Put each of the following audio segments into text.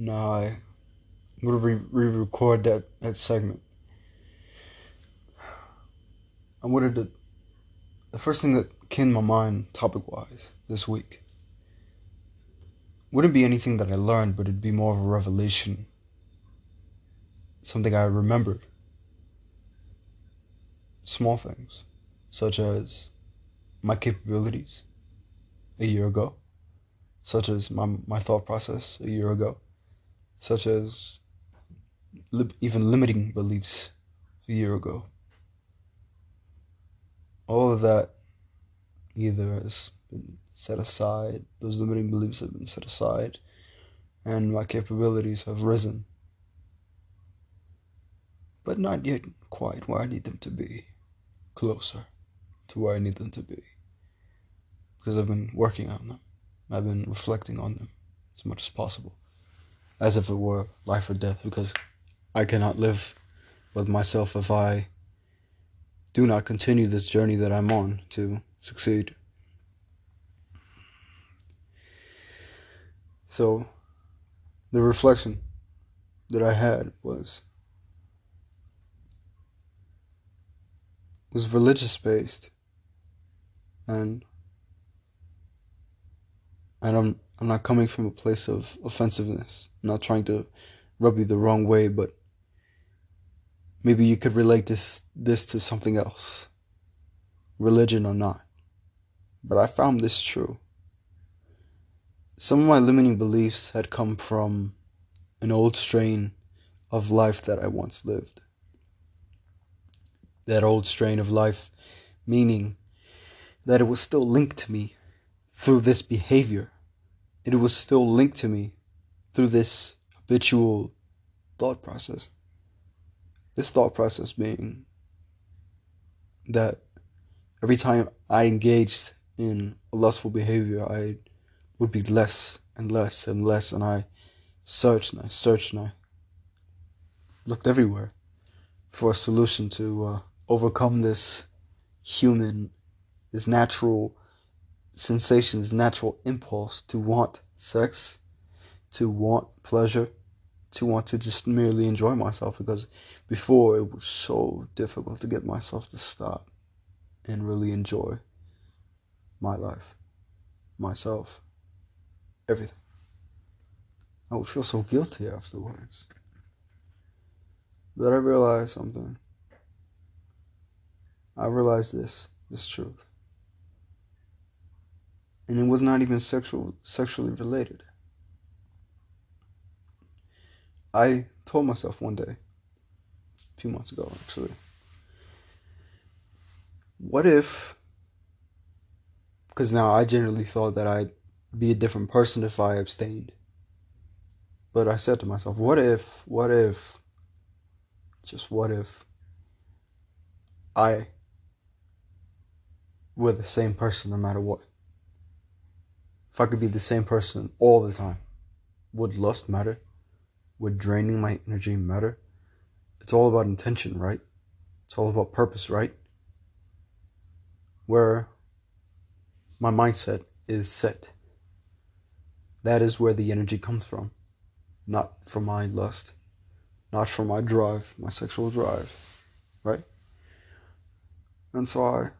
Now I would re record that, that segment. I wanted to. The first thing that came to my mind, topic wise, this week, wouldn't be anything that I learned, but it'd be more of a revelation. Something I remembered. Small things, such as my capabilities a year ago, such as my, my thought process a year ago, such as li- even limiting beliefs a year ago. All of that either has been set aside, those limiting beliefs have been set aside, and my capabilities have risen. But not yet quite where I need them to be. Closer to where I need them to be. Because I've been working on them. I've been reflecting on them as much as possible. As if it were life or death, because I cannot live with myself if I do not continue this journey that I'm on to succeed. So, the reflection that I had was was religious based, and and I'm I'm not coming from a place of offensiveness. I'm not trying to rub you the wrong way, but maybe you could relate this this to something else, religion or not. But I found this true. Some of my limiting beliefs had come from an old strain of life that I once lived. That old strain of life, meaning that it was still linked to me through this behavior. It was still linked to me through this habitual thought process. This thought process being that every time I engaged in a lustful behavior, I would be less and less and less, and I searched and I searched and I looked everywhere for a solution to uh, overcome this human, this natural sensation, this natural impulse to want sex, to want pleasure, to want to just merely enjoy myself because before it was so difficult to get myself to stop and really enjoy my life, myself, everything. I would feel so guilty afterwards. But I realized something. I realized this, this truth. And it was not even sexual sexually related. I told myself one day, a few months ago actually, what if, because now I generally thought that I'd be a different person if I abstained. But I said to myself, what if, what if, just what if I were the same person no matter what? If I could be the same person all the time, would lust matter? Would draining my energy matter? It's all about intention, right? It's all about purpose, right? Where my mindset is set. That is where the energy comes from. Not from my lust, not from my drive, my sexual drive, right? And so I,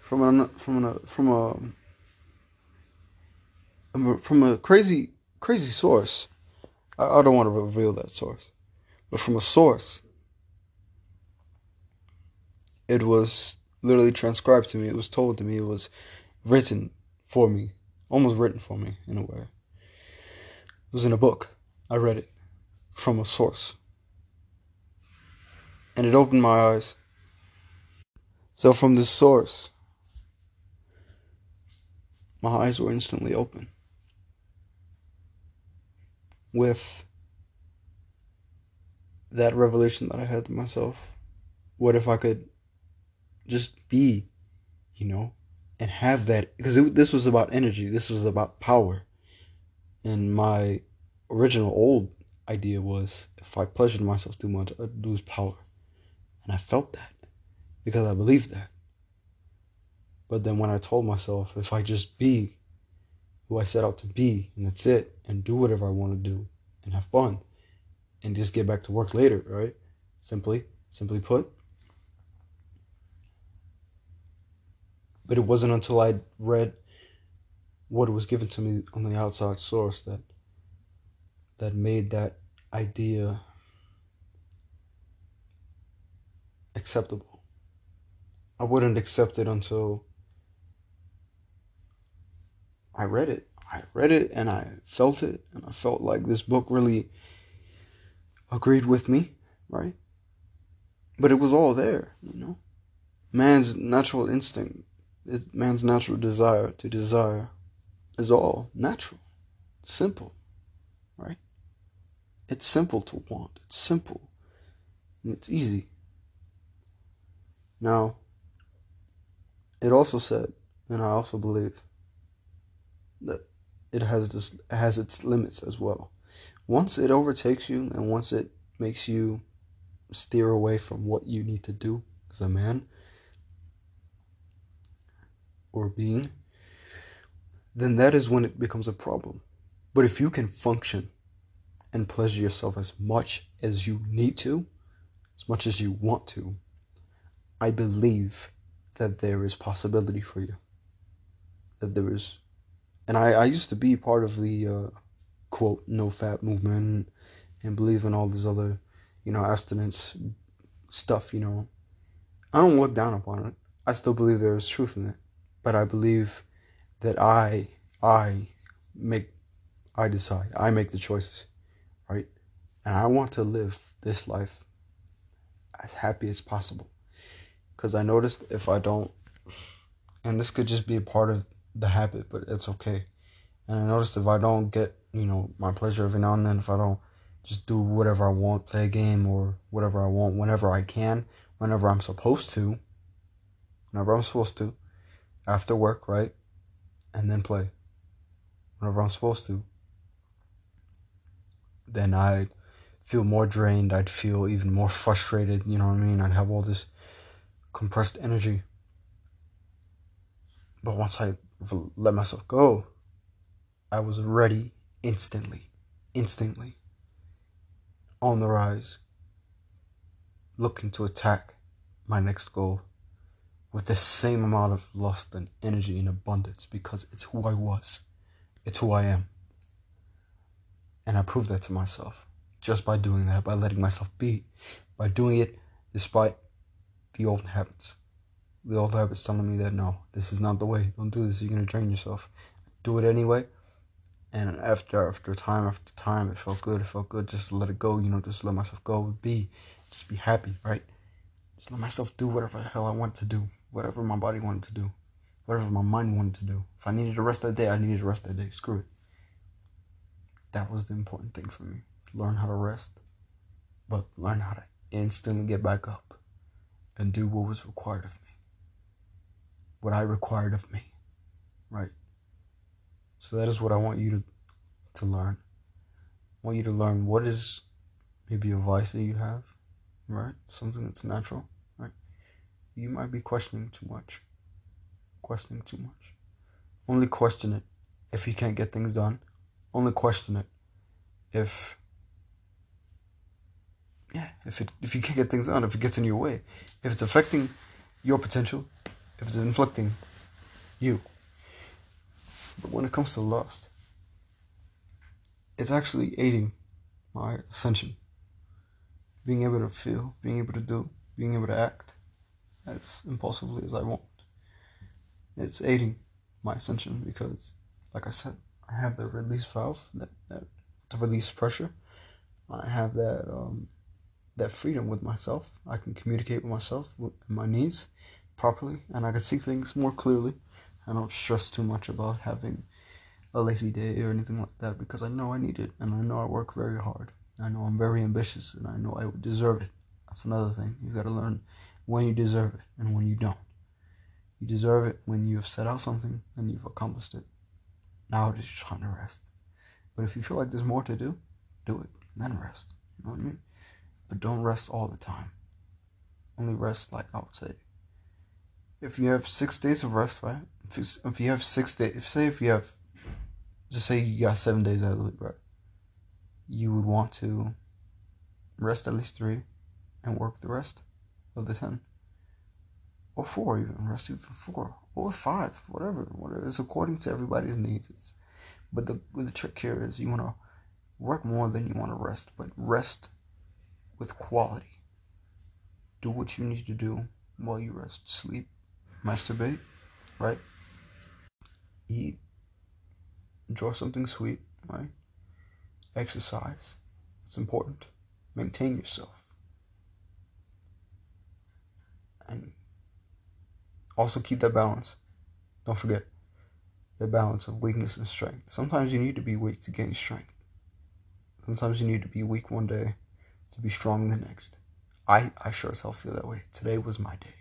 from a from a from a from a crazy crazy source, I, I don't want to reveal that source, but from a source, it was literally transcribed to me. It was told to me. It was written for me, almost written for me in a way. It was in a book. I read it from a source. And it opened my eyes. So, from this source, my eyes were instantly open. With that revelation that I had to myself, what if I could just be, you know, and have that? Because this was about energy, this was about power. And my original old idea was if I pleasured myself too much, I'd lose power. And I felt that because I believed that. But then when I told myself, if I just be who I set out to be, and that's it, and do whatever I want to do and have fun and just get back to work later, right? Simply, simply put. But it wasn't until I read what was given to me on the outside source that that made that idea acceptable. I wouldn't accept it until I read it. I read it and I felt it and I felt like this book really agreed with me, right? But it was all there, you know. Man's natural instinct, man's natural desire to desire is all natural. It's simple, right? It's simple to want. It's simple. And it's easy. Now, it also said, and I also believe, that it has this has its limits as well. Once it overtakes you and once it makes you steer away from what you need to do as a man or being, then that is when it becomes a problem. But if you can function and pleasure yourself as much as you need to, as much as you want to, I believe that there is possibility for you. That there is, and I, I used to be part of the uh, quote NoFap movement and believe in all this other, you know, abstinence stuff. You know, I don't look down upon it. I still believe there is truth in it, but I believe that I I make I decide. I make the choices, right? And I want to live this life as happy as possible. Cuz I noticed if I don't and this could just be a part of the habit, but it's okay. And I noticed if I don't get, you know, my pleasure every now and then, if I don't just do whatever I want, play a game or whatever I want whenever I can, whenever I'm supposed to, whenever I'm supposed to, after work, right? and then play whenever I'm supposed to, then I'd feel more drained. I'd feel even more frustrated. You know what I mean? I'd have all this compressed energy. But once I let myself go, I was ready instantly, instantly on the rise, looking to attack my next goal with the same amount of lust and energy and abundance because it's who I was. It's who I am. And I proved that to myself just by doing that, by letting myself be, by doing it despite the old habits. The old habits telling me that no, this is not the way. Don't do this. You're gonna drain yourself. Do it anyway. And after after time after time, it felt good. It felt good just let it go. You know, just let myself go. Be, just be happy, right? Just let myself do whatever the hell I want to do whatever my body wanted to do, whatever my mind wanted to do. If I needed to rest that day, I needed to rest that day. Screw it. That was the important thing for me. Learn how to rest, but learn how to instantly get back up and do what was required of me. What I required of me. Right? So that is what I want you to to learn. I want you to learn what is maybe a vice that you have, right? Something that's natural right? you might be questioning too much. Questioning too much. Only question it if you can't get things done. Only question it if yeah, if it if you can't get things done, if it gets in your way, if it's affecting your potential, if it's inflicting you. But when it comes to lust, it's actually aiding my ascension. Being able to feel, being able to do, being able to act as impulsively as I want. It's aiding my ascension because, like I said, I have the release valve that, that to release pressure. I have that um, that freedom with myself. I can communicate with myself with my needs properly, and I can see things more clearly. I don't stress too much about having a lazy day or anything like that because I know I need it, and I know I work very hard. I know I'm very ambitious, and I know I deserve it. That's another thing. You've got to learn when you deserve it and when you don't. You deserve it when you've set out something and you've accomplished it. Now it is time to rest. But if you feel like there's more to do, do it and then rest. You know what I mean? But don't rest all the time. Only rest, like I would say, if you have six days of rest, right? If you, if you have six days, if say if you have just say you got seven days out of the week, right? You would want to rest at least three and work the rest of the ten. Or four even, rest even four. Or five, whatever. Whatever. It's according to everybody's needs. It's, but the the trick here is you wanna work more than you wanna rest, but rest with quality. Do what you need to do while you rest. Sleep, masturbate, right? Eat, enjoy something sweet, right? Exercise. It's important. Maintain yourself. And also keep that balance. Don't forget the balance of weakness and strength. Sometimes you need to be weak to gain strength. Sometimes you need to be weak one day to be strong the next. I, I sure as hell feel that way. Today was my day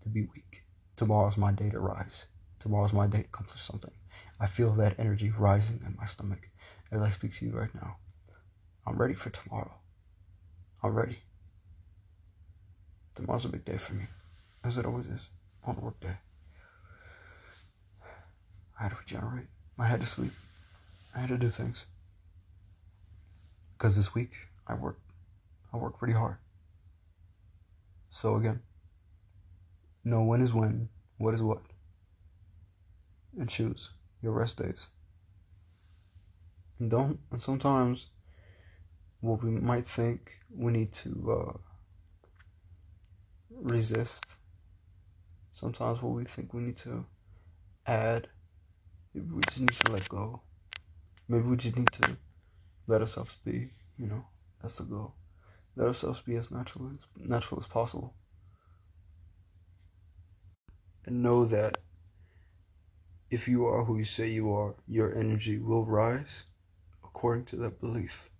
to be weak. Tomorrow's my day to rise. Tomorrow's my day to accomplish something. I feel that energy rising in my stomach as I speak to you right now. I'm ready for tomorrow. I'm ready. Tomorrow's a big day for me, as it always is on a work day. I had to regenerate. I had to sleep. I had to do things. Because this week I worked I worked pretty hard. So again, know when is when, what is what. And choose your rest days. And don't and sometimes what we might think we need to uh, resist. Sometimes what we think we need to add, we just need to let go. Maybe we just need to let ourselves be, you know, that's the goal. Let ourselves be as natural as natural as possible. And know that if you are who you say you are, your energy will rise according to that belief.